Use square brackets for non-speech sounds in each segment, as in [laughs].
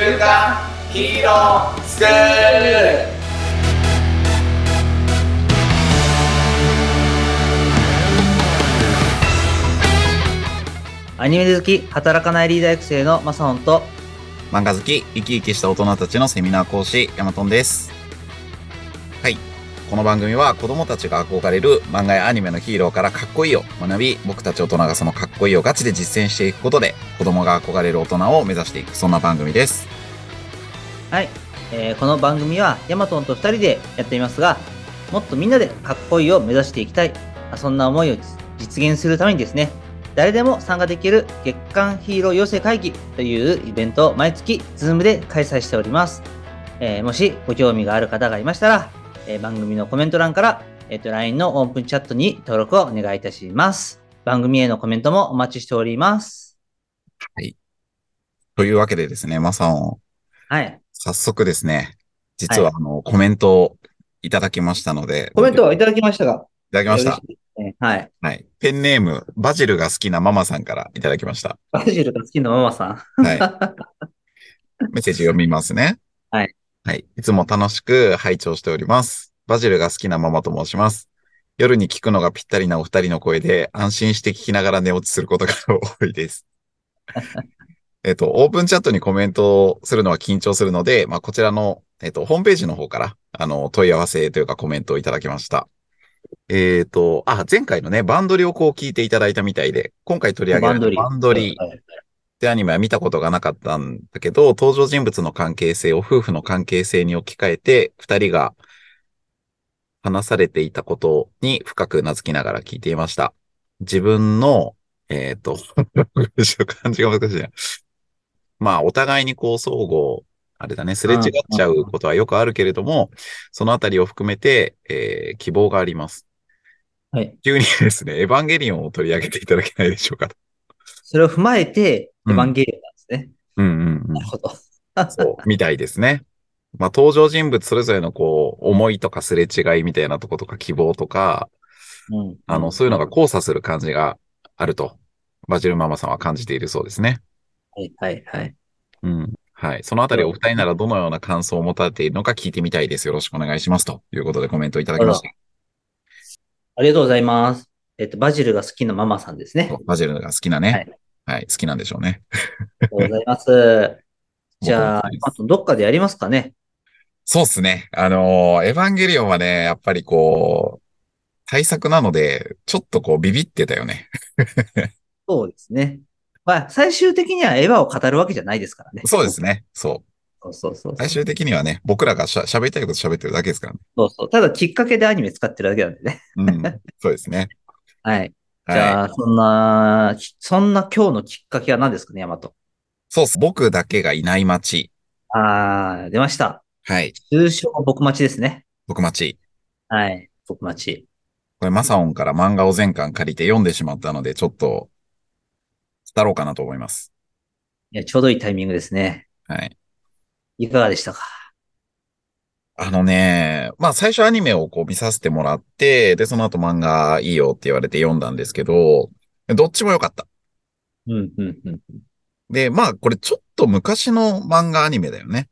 週刊ヒーロースクールアニメ好き、働かないリーダー育成のマサオンと、漫画好き、生き生きした大人たちのセミナー講師、ヤマトンです。この番組は子供たちが憧れる漫画やアニメのヒーローからかっこいいを学び、僕たち大人がそのかっこいいをガチで実践していくことで、子供が憧れる大人を目指していく、そんな番組です。はい、えーこの番組はヤマトンと2人でやっていますが、もっとみんなでかっこいいを目指していきたい、そんな思いを実現するためにですね、誰でも参加できる月間ヒーロー養成会議というイベントを毎月 Zoom で開催しております。えーもしご興味がある方がいましたら、えー番組のコメント欄から、えっと LINE のオープンチャットに登録をお願いいたします。番組へのコメントもお待ちしております。というわけでですね、マサオン、はい。早速ですね、実はあの、コメントをいただきましたので、コメントいはいただきましたが。ただきましたはい。はい。ペンネーム、バジルが好きなママさんからいただきました。バジルが好きなママさん。はい。メッセージ読みますね。はい。はい。いつも楽しく拝聴しております。バジルが好きなママと申します。夜に聞くのがぴったりなお二人の声で安心して聞きながら寝落ちすることが多いです。[laughs] えっと、オープンチャットにコメントをするのは緊張するので、まあ、こちらの、えっと、ホームページの方から、あの、問い合わせというかコメントをいただきました。えっと、あ、前回のね、バンドリをこう聞いていただいたみたいで、今回取り上げられたバンドリはいってアニメは見たことがなかったんだけど、登場人物の関係性を夫婦の関係性に置き換えて、二人が話されていたことに深く名付きながら聞いていました。自分の、えっ、と、漢字が難しいな。まあ、お互いにこう相互、あれだね、すれ違っちゃうことはよくあるけれども、そのあたりを含めて、えー希望があります。はい。急にですね、エヴァンゲリオンを取り上げていただけないでしょうかと。それを踏まえて、うんエヴァンゲリオンなんですね。うんうんうんなるほど。そう、みたいですね。まあ、登場人物それぞれのこう、思いとかすれ違いみたいなとことか希望とか、うんあの、そういうのが交差する感じがあると、バジルママさんは感じているそうですね。はい、はい、はい。うん。はい。そのあたりお二人ならどのような感想を持たれているのか聞いてみたいです。よろしくお願いします。ということでコメントいただきました。ありがとうございます。えっと、バジルが好きなママさんですね。バジルが好きなね。はい。好きなんでしょうね。ありがとうございます。[laughs] じゃああとどっかでやりますかね。そうっすね。あのーエヴァンゲリオンはね、やっぱりこう、対策なので、ちょっとこうビビってたよね。[laughs] そうですね。まあ、最終的にはエヴァを語るわけじゃないですからね。そうですね。そう。そうそうそうそう。最終的にはね、僕らがしゃ喋りたいこと喋ってるだけですからね。そうそう。ただ、きっかけでアニメ使ってるだけなんでね。うん。そうですね。はい。じはい。ゃあ、そんな、きそんな今日のきっかけは何ですかね、ヤマト。そうっす。僕だけがいない街。あー、出ました。はい。通称僕待ちですね。僕町。はい。僕待ち。これ、マサオンから漫画を全巻借りて読んでしまったので、ちょっと、伝ろうかなと思います。いや、ちょうどいいタイミングですね。はい。いかがでしたか？あのね、まあ最初アニメをこう見させてもらって、で、その後漫画いいよって言われて読んだんですけど、どっちも良かった。うん、うん、うん。で、まあこれちょっと昔の漫画アニメだよね。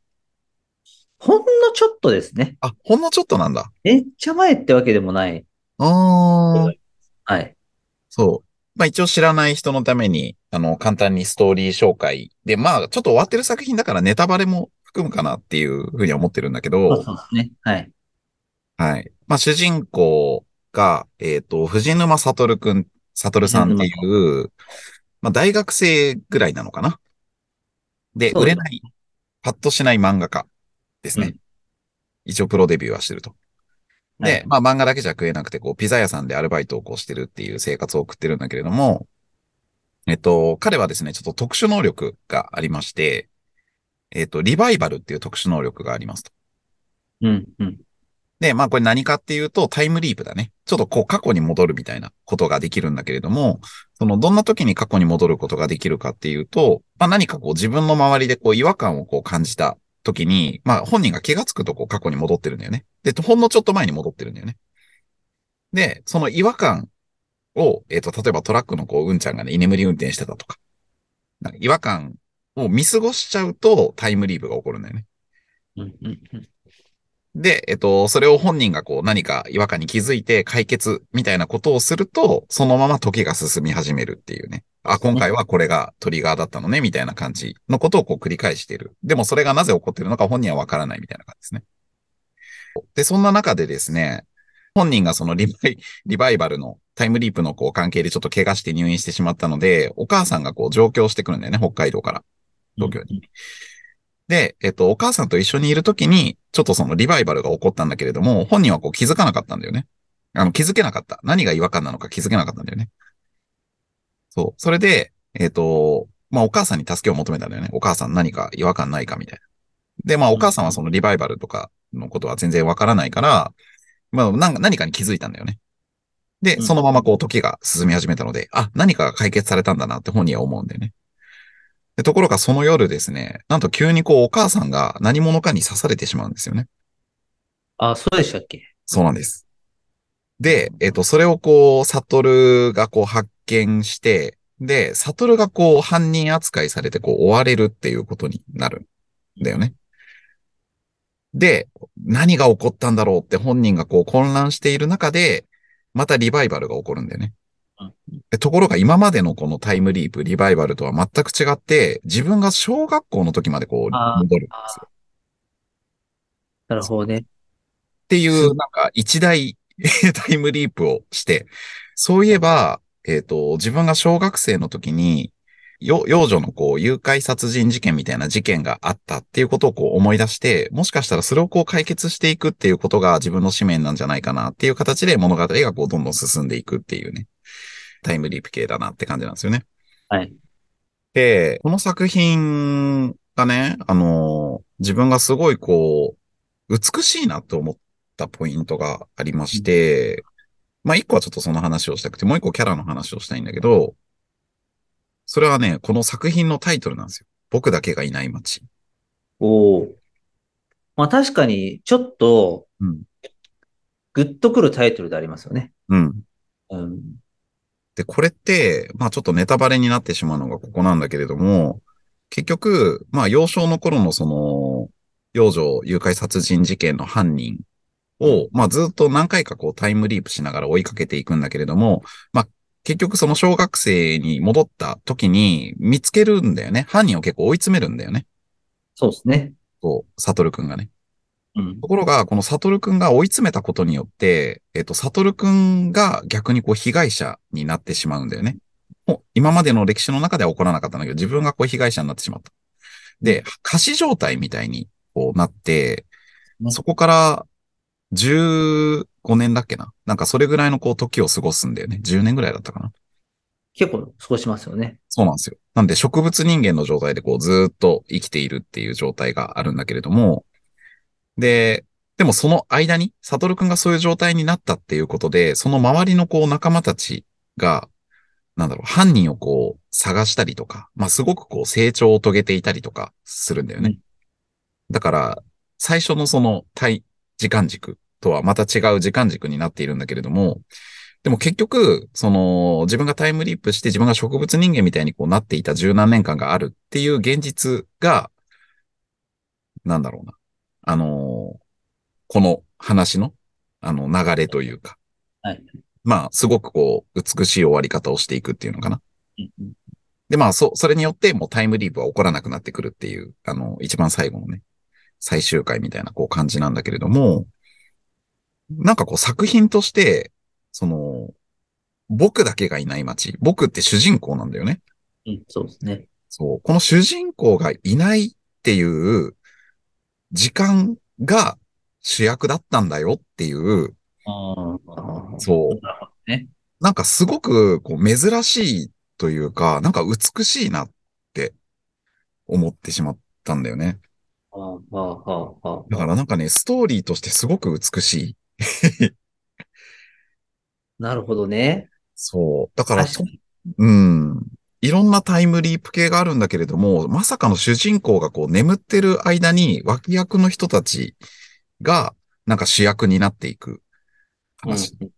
ほんのちょっとですね。あ、ほんのちょっとなんだ。めっちゃ前ってわけでもない。あー。はい。そう。まあ一応知らない人のために、あの、簡単にストーリー紹介。で、まあちょっと終わってる作品だからネタバレも含むかなっていうふうには思ってるんだけど、そうですね。はい。はい。まあ主人公が、えっ、と、藤沼悟くん、悟さんっていう、まあ大学生ぐらいなのかな。で、売れない、パッとしない漫画家ですね。うん一応プロデビューはしてると。で、はいまあ漫画だけじゃ食えなくて、こう、ピザ屋さんでアルバイトをこうしてるっていう生活を送ってるんだけれども、えっと、彼はですね、ちょっと特殊能力がありまして、えっと、リバイバルっていう特殊能力がありますと。うん、うん。で、まあこれ何かっていうと、タイムリープだね。ちょっとこう過去に戻るみたいなことができるんだけれども、そのどんな時に過去に戻ることができるかっていうと、まあ何かこう自分の周りでこう違和感をこう感じた時に、まあ本人が気がつくとこう過去に戻ってるんだよね。で、ほんのちょっと前に戻ってるんだよね。で、その違和感を、えっ、と、例えばトラックのこう、うんちゃんがね、居眠り運転してたとか、なんか違和感を見過ごしちゃうとタイムリープが起こるんだよね。うんうんうんで、えっと、それを本人がこう何か違和感に気づいて解決みたいなことをすると、そのまま時が進み始めるっていうね。あ、今回はこれがトリガーだったのね、みたいな感じのことをこう繰り返している。でもそれがなぜ起こっているのか本人はわからないみたいな感じですね。で、そんな中でですね、本人がそのリバイ、リバイバルのタイムリープのこう関係でちょっと怪我して入院してしまったので、お母さんがこう上京してくるんだよね、北海道から。東京に。で、えっと、お母さんと一緒にいるときに、ちょっとそのリバイバルが起こったんだけれども、本人はこう気づかなかったんだよね。あの、気づけなかった。何が違和感なのか気づけなかったんだよね。そう。それで、えっと、まあ、お母さんに助けを求めたんだよね。お母さん何か違和感ないかみたいな。で、まあ、お母さんはそのリバイバルとかのことは全然わからないから、まあ、なんか何かに気づいたんだよね。で、うんそのままこう時が進み始めたので、あ、何かが解決されたんだなって本人は思うんだよね。でところがその夜ですね、なんと急にこうお母さんが何者かに刺されてしまうんですよね。あ、そうでしたっけ？そうなんです。で、えっと、それをこう、サトルがこう発見して、で、サトルがこう犯人扱いされてこう追われるっていうことになるんだよね。で、何が起こったんだろうって本人がこう混乱している中で、またリバイバルが起こるんだよね。うんでところが今までのこのタイムリープ、リバイバルとは全く違って、自分が小学校の時までこう戻るんですよ。なるほどね。っていう、なんか一大 [laughs] タイムリープをして、そういえば、えっ、と、自分が小学生の時に、よ幼女のこう、誘拐殺人事件みたいな事件があったっていうことをこう思い出して、もしかしたらそれをこう解決していくっていうことが自分の使命なんじゃないかなっていう形で物語がこうどんどん進んでいくっていうね、タイムリープ系だなって感じなんですよね。はい。で、この作品がね、あの、自分がすごいこう、美しいなと思ったポイントがありまして、まあ一個はちょっとその話をしたくて、もう一個キャラの話をしたいんだけど、それはね、この作品のタイトルなんですよ。僕だけがいない街。おお。まあ確かに、ちょっと、うん。グッとくるタイトルでありますよね。うん。うん。で、これって、まあちょっとネタバレになってしまうのがここなんだけれども、結局、まあ幼少の頃のその、幼女誘拐殺人事件の犯人を、まあずっと何回かこうタイムリープしながら追いかけていくんだけれども、まあ結局その小学生に戻った時に見つけるんだよね。犯人を結構追い詰めるんだよね。そうですね。そう、サトルくんがね。うん。ところが、このサトルくんが追い詰めたことによって、えっと、サトルくんが逆にこう被害者になってしまうんだよね。もう今までの歴史の中では起こらなかったんだけど、自分がこう被害者になってしまった。で、仮死状態みたいにこうなって、ねそこから15年だっけななんかそれぐらいのこう時を過ごすんだよね。10年ぐらいだったかな結構過ごしますよね。そうなんですよ。なんで植物人間の状態でこうずーっと生きているっていう状態があるんだけれども、で、でもその間に、サトルくんがそういう状態になったっていうことで、その周りのこう仲間たちが、なんだろう、犯人をこう探したりとか、まあすごくこう成長を遂げていたりとかするんだよね。うんだから、最初のその対時間軸とはまた違う時間軸になっているんだけれども、でも結局、その、自分がタイムリープして自分が植物人間みたいにこうなっていた十何年間があるっていう現実が、なんだろうな。あのーこの話の、あの、流れというか。はい。まあ、すごくこう、美しい終わり方をしていくっていうのかな。うんうんで、まあ、そ、それによってもうタイムリープは起こらなくなってくるっていう、あの、一番最後のね、最終回みたいなこう感じなんだけれども、なんかこう作品として、その、僕だけがいない街。僕って主人公なんだよね。うん、そうですね。そう。この主人公がいないっていう時間が主役だったんだよっていう。そう。なんかすごくこう珍しいというか、なんか美しいなって思ってしまったんだよね。だからなんかね、ストーリーとしてすごく美しい。なるほどね。そう。だから。うん。いろんなタイムリープ系があるんだけれども、まさかの主人公がこう眠ってる間に脇役の人たちがなんか主役になっていく話。うん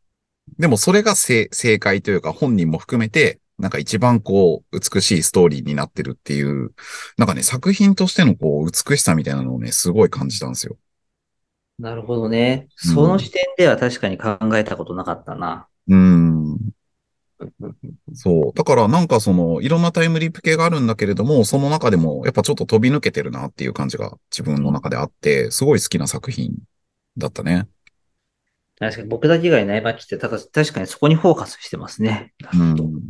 でもそれが正正解というか本人も含めてなんか一番こう、美しいストーリーになってるっていう、なんかね、作品としてのこう、美しさみたいなのをね、すごい感じたんですよ。なるほどね。うんその視点では確かに考えたことなかったな。うん。[laughs] そう。だからなんかその、いろんなタイムリープ系があるんだけれども、その中でもやっぱちょっと飛び抜けてるなっていう感じが自分の中であって、すごい好きな作品だったね。確かに僕だけがいない街って、たか確かにそこにフォーカスしてますね。うん。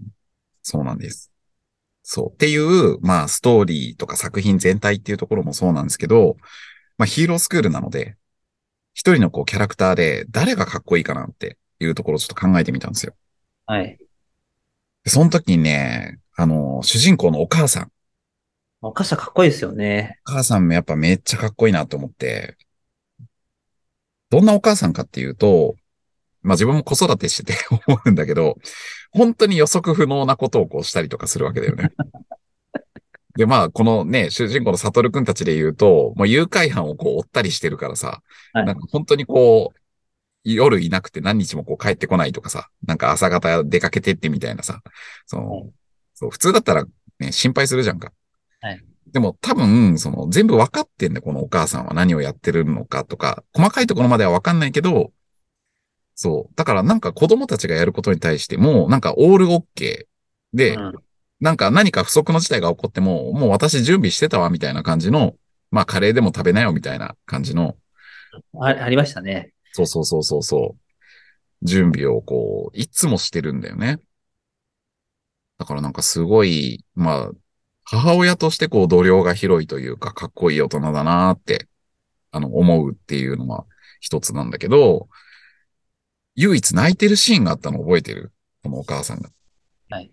そうなんです。そう。っていう、まあ、ストーリーとか作品全体っていうところもそうなんですけど、まあ、ヒーロースクールなので、一人のこうキャラクターで誰がかっこいいかなっていうところをちょっと考えてみたんですよ。はい。でその時にね、あの、主人公のお母さん。お母さんかっこいいですよね。お母さんもやっぱめっちゃかっこいいなと思って、どんなお母さんかっていうと、まあ自分も子育てしてて [laughs] 思うんだけど、本当に予測不能なことをこうしたりとかするわけだよね。[laughs] で、まあ、このね、主人公のサトルくんたちで言うと、もう誘拐犯をこう追ったりしてるからさ、はいなんか本当にこう、夜いなくて何日もこう帰ってこないとかさ、なんか朝方出かけてってみたいなさ、その、はいそう、普通だったらね、心配するじゃんか。はい。でも多分、その、全部分かってんだよ、このお母さんは。何をやってるのかとか、細かいところまでは分かんないけど、そう。だからなんか子供たちがやることに対しても、なんかオールオッケー。で、うん。なんか何か不測の事態が起こっても、もう私準備してたわ、みたいな感じの、まあカレーでも食べなよ、みたいな感じの、あありましたね。そうそうそうそうそう、準備をこう、いつもしてるんだよね。だからなんかすごい、まあ、母親としてこう度量が広いというか、かっこいい大人だなって、あの、思うっていうのは一つなんだけど、唯一泣いてるシーンがあったの覚えてる？このお母さんが。はい。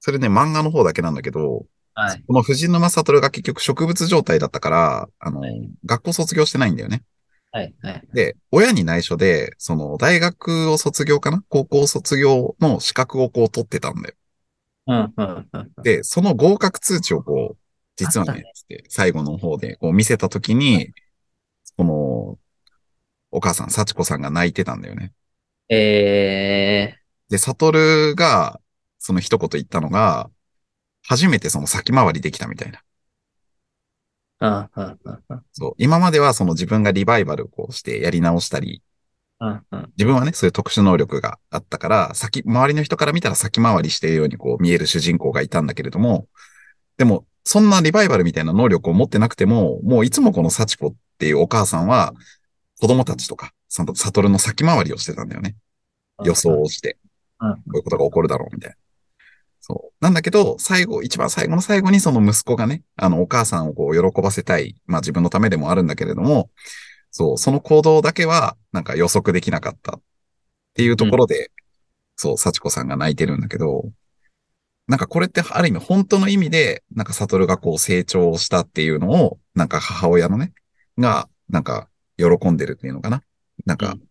それね、漫画の方だけなんだけど、はい。この藤沼悟が結局植物状態だったから、あの、はい学校卒業してないんだよね。はい。はい。で、親に内緒で、その、大学を卒業かな？高校卒業の資格をこう取ってたんだよ。うん、うん、うん。で、その合格通知をこう、実はね、ね最後の方でこう見せたときに、この、お母さん、幸子さんが泣いてたんだよね。えで、悟が、その一言言ったのが、初めてその先回りできたみたいな。そう。今まではその自分がリバイバルをしてやり直したり。自分はね、そういう特殊能力があったから、先、周りの人から見たら先回りしているようにこう見える主人公がいたんだけれども、でも、そんなリバイバルみたいな能力を持ってなくても、もういつもこの幸子っていうお母さんは、子供たちとか、その、悟の先回りをしてたんだよね。予想をして、うん。こういうことが起こるだろう、みたいな。そう。なんだけど、最後、一番最後の最後にその息子がね、あの、お母さんをこう、喜ばせたい。まあ自分のためでもあるんだけれども、そう、その行動だけは、なんか予測できなかったっていうところで、そう、幸子さんが泣いてるんだけど、なんかこれってある意味本当の意味で、なんか悟がこう成長したっていうのを、なんか母親のね、が、なんか喜んでるっていうのかな。なんか、うん、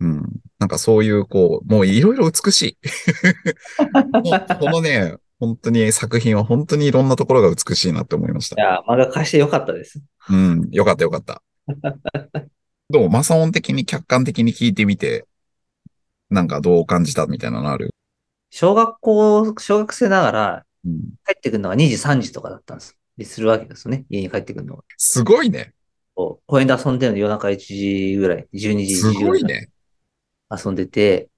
なんかそういうこう、もういろいろ美しい。ここのね、本当に作品は本当にいろんなところが美しいなって思いました。いや、漫画貸してよかったです。うん、よかったよかった。[laughs] どうマサオン的に客観的に聞いてみて、なんかどう感じたみたいなのある？小学校、小学生ながらうん、帰ってくるのが2時、3時とかだったんです。でするわけですよね。家に帰ってくるのが。すごいね。公園で遊んでるの夜中1時ぐらい、12時、す1時ぐらいごいね。遊んでて、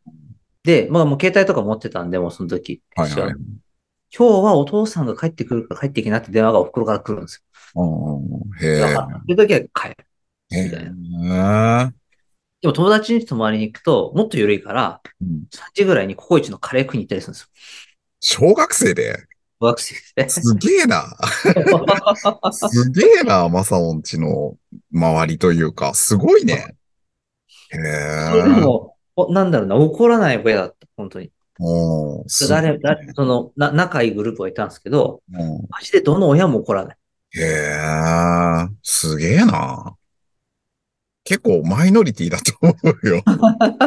で、まあもう携帯とか持ってたんで、もうその時。はいはい。今日はお父さんが帰ってくるから帰ってきなって電話がお袋から来るんですうんよ。へだからそういう時は帰る。え。みたいな。でも友達に泊まりに行くと、もっと緩いから、うん3時ぐらいにココイチのカレー食いに行ったりするんですよ。小学生で？小学生ですすげえな。すげえな、マサオンちの周りというか、すごいね。へえ。なんだろうな、怒らない親だった、本当に。誰、誰、その、な、仲いいグループがいたんですけど、うんマジでどの親も怒らない。へえ、すげえな。結構マイノリティだと思うよ。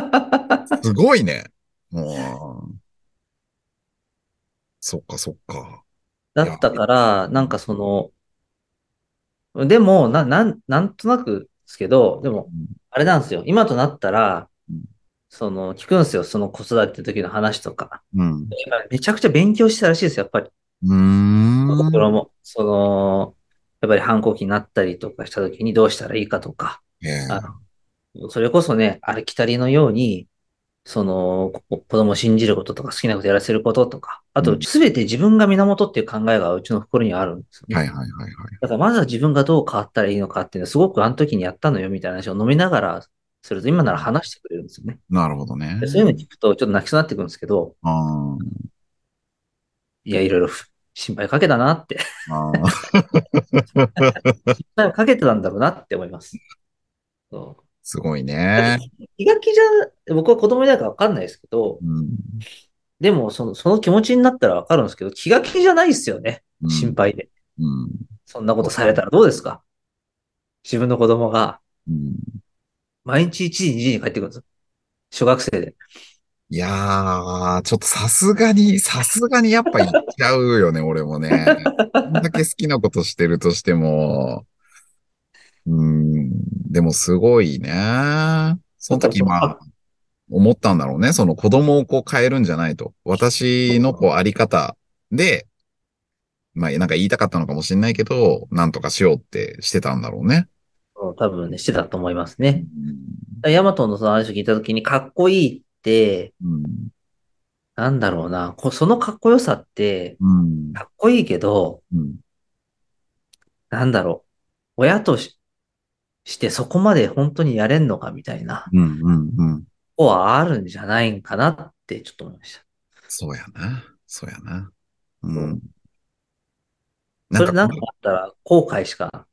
[laughs] すごいね。もう。そっかそっか。だったから、なんかその、でも、な、なん、なんとなくですけど、でも、あれなんですよ。今となったらうん、その、聞くんですよ。その子育ての時の話とか。うん。めちゃくちゃ勉強してたらしいですよ、やっぱり。うーん。ところも、その、やっぱり反抗期になったりとかした時にどうしたらいいかとか、ええあのそれこそね、ありきたりのように、その、こ子供を信じることとか好きなことやらせることとか、あと、うんすべて自分が源っていう考えがうちの心にはあるんですよね。はいはいはいはい。だからまずは自分がどう変わったらいいのかっていうのはすごくあの時にやったのよみたいな話を飲みながらすると今なら話してくれるんですよね。なるほどねで。そういうの聞くとちょっと泣きそうになってくるんですけど、いや、いろいろ心配かけたなって、あ心配をかけてたんだろうなって思います。そうすごいね。気が気じゃ、僕は子供だからわかんないですけど、うん。でもその、その気持ちになったらわかるんですけど、気が気じゃないですよね。うん心配で。うん。そんなことされたらどうですか？自分の子供がうん。毎日1時、2時に帰ってくるんですよ。小学生で。いやー、ちょっとさすがに、さすがにやっぱ言っちゃうよね、俺もね。こんだけ好きなことしてるとしても、うん、でもすごいね。その時まあ、思ったんだろうね。その子供をこう変えるんじゃないと。私のこうあり方で、まあなんか言いたかったのかもしれないけど、なんとかしようってしてたんだろうね。多分ね、してたと思いますうね。んヤマトのその話を聞いたときに、かっこいいって、うん。なんだろうな、こそのかっこよさって、うん。かっこいいけど、うん。なんだろう、親とししてそこまで本当にやれんのかみたいな、うん。うん。うん。ここはあるんじゃないんかなってちょっと思いました。そうやな。そうやな。うんそれなんかあったら後悔しか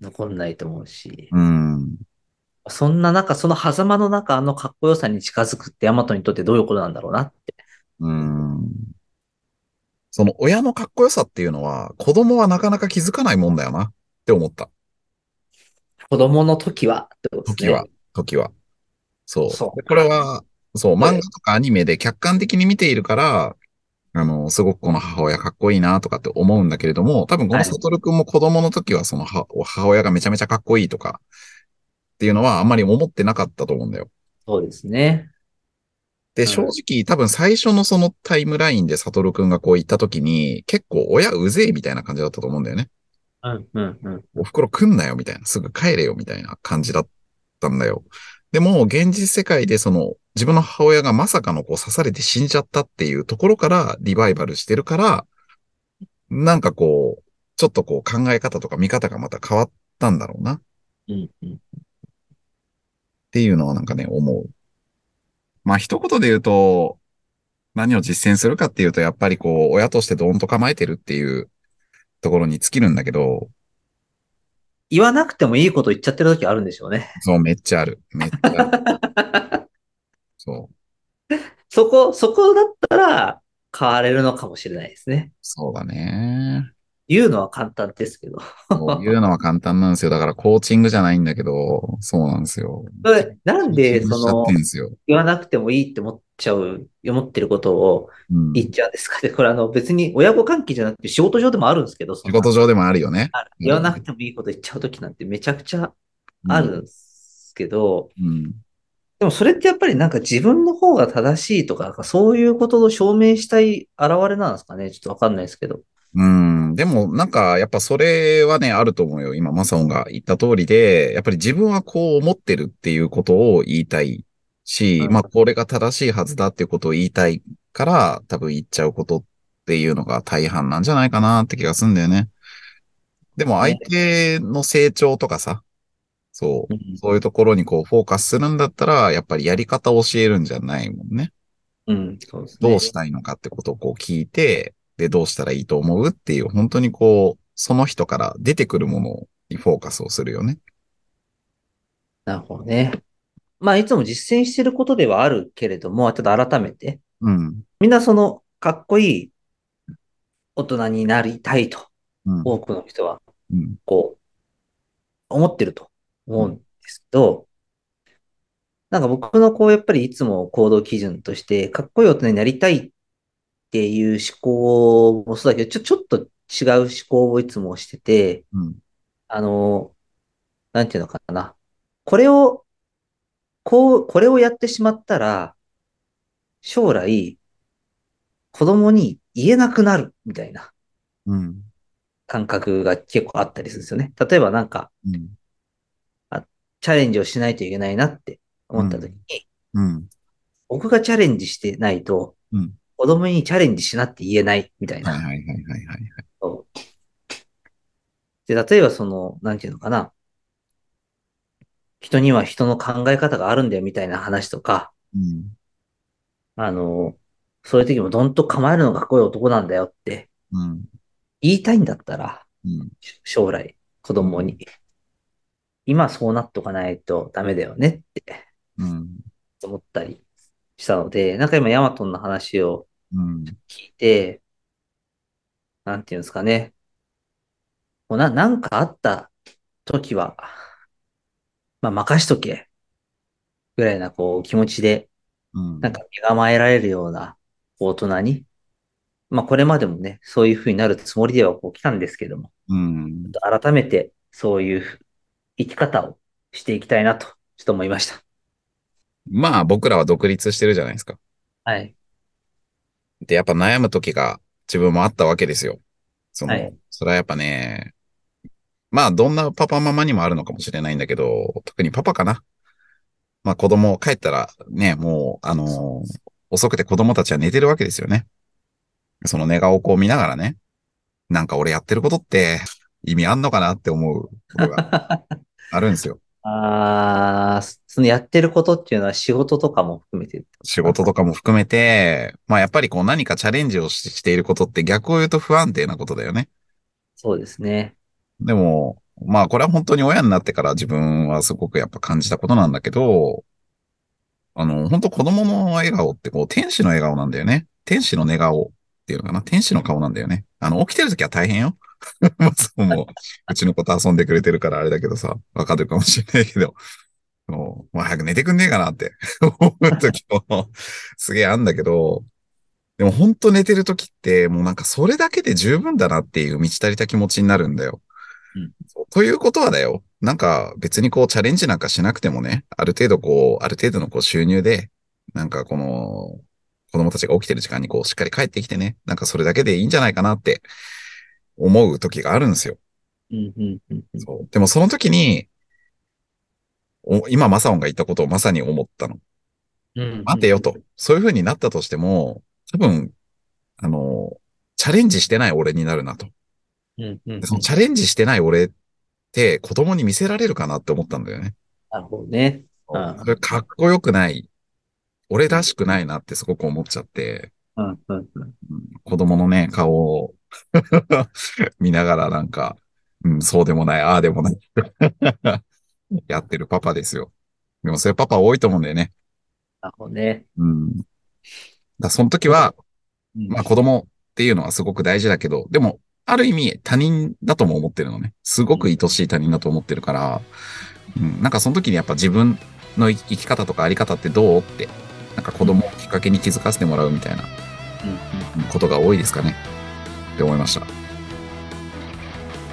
残んないと思うし、うん。そんな中、その狭間の中、あのかっこよさに近づくってヤマトにとってどういうことなんだろうなって。うん。その親のかっこよさっていうのは、子供はなかなか気づかないもんだよなって思った。子供の時はってことですね。時は、時は。そう。そうでこれは、そう、漫画とかアニメで客観的に見ているから、あの、すごくこの母親かっこいいなとかって思うんだけれども、多分このはいサトルくんも子供の時はそのは母親がめちゃめちゃかっこいいとかっていうのはあんまり思ってなかったと思うんだよ。そうですね。で、うん正直多分最初のそのタイムラインでサトルくんがこう言った時に結構親うぜえみたいな感じだったと思うんだよね。うん、うん、うん。お袋来んなよみたいな、すぐ帰れよみたいな感じだったんだよ。でも、現実世界でその、自分の母親がまさかのこう刺されて死んじゃったっていうところからリバイバルしてるから、なんかこう、ちょっとこう考え方とか見方がまた変わったんだろうなうん、うん。ていうのはなんかね、思う。まあ一言で言うと、何を実践するかっていうと、やっぱりこう、親としてどんと構えてるっていうところに尽きるんだけど、言わなくてもいいこと言っちゃってる時あるんでしょうね。そう、めっちゃある。めっちゃある。[laughs] そう。そこ、そこだったら変われるのかもしれないですね。そうだね。言うのは簡単ですけど。そうのは簡単なんですよ。だからコーチングじゃないんだけど、そうなんですよ。なんで、その。言わなくてもいいって思っちゃう、思ってることをうん、言っちゃうんですかね。これあの別に親子関係じゃなくて仕事上でもあるんですけど、そ仕事上でもあるよね。あ言わなくてもいいこと言っちゃう時なんてめちゃくちゃあるんですけど、うん。でもそれってやっぱりなんか自分の方が正しいとか、そういうことを証明したい現れなんですかね。ちょっとわかんないですけど。うん。でも、なんか、やっぱそれはね、あると思うよ。今、マサオンが言った通りで、やっぱり自分はこう思ってるっていうことを言いたいし、うんまあ、これが正しいはずだっていうことを言いたいから、多分言っちゃうことっていうのが大半なんじゃないかなって気がするんだよね。でも、相手の成長とかさ、そうう、んそういうところにこう、フォーカスするんだったら、やっぱりやり方を教えるんじゃないもんね。うん、そうですね。どうしたいのかってことをこう聞いて、で、どうしたらいいと思うっていう、本当にこう、その人から出てくるものにフォーカスをするよね。なるほどね。まあ、いつも実践してることではあるけれども、ちょっと改めて、うん。みんなその、かっこいい大人になりたいと、うん。多くの人は、うん。こう、思ってると思うんですけど、なんか僕のこう、やっぱりいつも行動基準として、かっこいい大人になりたいっていう思考もそうだけど、ちょ、ちょっと違う思考をいつもしてて、うん。あの、なんていうのかな。これをこう、これをやってしまったら、将来、子供に言えなくなるみたいなうん。感覚が結構あったりするんですよね。例えばなんか、うん。チャレンジをしないといけないなって思った時に、うん。僕がチャレンジしてないと、うん子供にチャレンジしなって言えないみたいな。はいはいはいはいはい。そうで、例えばその、なんていうのかな。人には人の考え方があるんだよみたいな話とか、うん。あの、そういう時もどんと構えるのがかっこいい男なんだよってうん。言いたいんだったら、うん。将来子供に、今そうなっとかないとダメだよねってうん。思ったりしたので、なんか今ヤマトンの話をうん。聞いて、なんていうんですかね。もうな、なんかあった時は、まあ任しとけ。ぐらいなこう気持ちで、うん。なんか身構えられるような大人に、まあこれまでもね、そういう風になるつもりではこう来たんですけども、うん。改めてそういう生き方をしていきたいなと、ちょっと思いました。まあ僕らは独立してるじゃないですか。はい。で、やっぱ悩む時が自分もあったわけですよ。その、はいそれはやっぱね、まあどんなパパママにもあるのかもしれないんだけど、特にパパかな。まあ子供帰ったらね、もう、あのー遅くて子供たちは寝てるわけですよね。その寝顔をこう見ながらね、なんか俺やってることって意味あんのかなって思うことがあるんですよ。[laughs] あー、そのやってることっていうのは仕事とかも含めて。仕事とかも含めて、まあやっぱりこう何かチャレンジをししていることって逆を言うと不安定なことだよね。そうですね。でも、まあこれは本当に親になってから自分はすごくやっぱ感じたことなんだけど、あの、本当子供の笑顔ってこう天使の笑顔なんだよね。天使の寝顔っていうのかな。天使の顔なんだよね。あの、起きてる時は大変よ。[laughs] まあそうもう、うちの子と遊んでくれてるからあれだけどさ、わかるかもしれないけど、もう、まあ早く寝てくんねえかなって [laughs] 思う時もすげえあんだけど、でも本当寝てる時ってもうなんかそれだけで十分だなっていう満ち足りた気持ちになるんだよ。そうということはだよ。なんか別にこうチャレンジなんかしなくてもね、ある程度こう、ある程度のこう収入で、なんかこの子供たちが起きてる時間にこうしっかり帰ってきてね、なんかそれだけでいいんじゃないかなって思う時があるんですよ。そうでもその時に、お今マサオンが言ったことをまさに思ったの。うん待てよと。そういう風になったとしても、多分、あの、チャレンジしてない俺になるなと。うんうんうんでそのチャレンジしてない俺って子供に見せられるかなって思ったんだよね。なるほどね。うんそれかっこよくない。俺らしくないなってすごく思っちゃって、子供のね、顔を [laughs] 見ながらなんか、うん、そうでもない、ああでもない。[laughs] やってるパパですよ。でもそういうパパ多いと思うんだよね。なるほどね。うん。だその時は、うんまあ子供っていうのはすごく大事だけど、でも、ある意味他人だとも思ってるのね。すごく愛しい他人だと思ってるから、うん、なんかその時にやっぱ自分の生き方とかあり方ってどうって、なんか子供をきっかけに気づかせてもらうみたいなことが多いですかね。って思いました。あ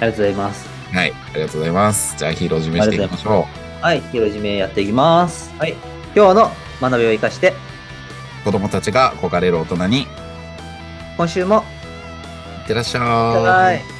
りがとうございます。はい。ありがとうございます。じゃあヒーロー締めしていきましょはい、広締めやっていきます。はい。今日の学びを生かして、う。子供たちが憧れる大人に、い今週も、ってらっしゃい。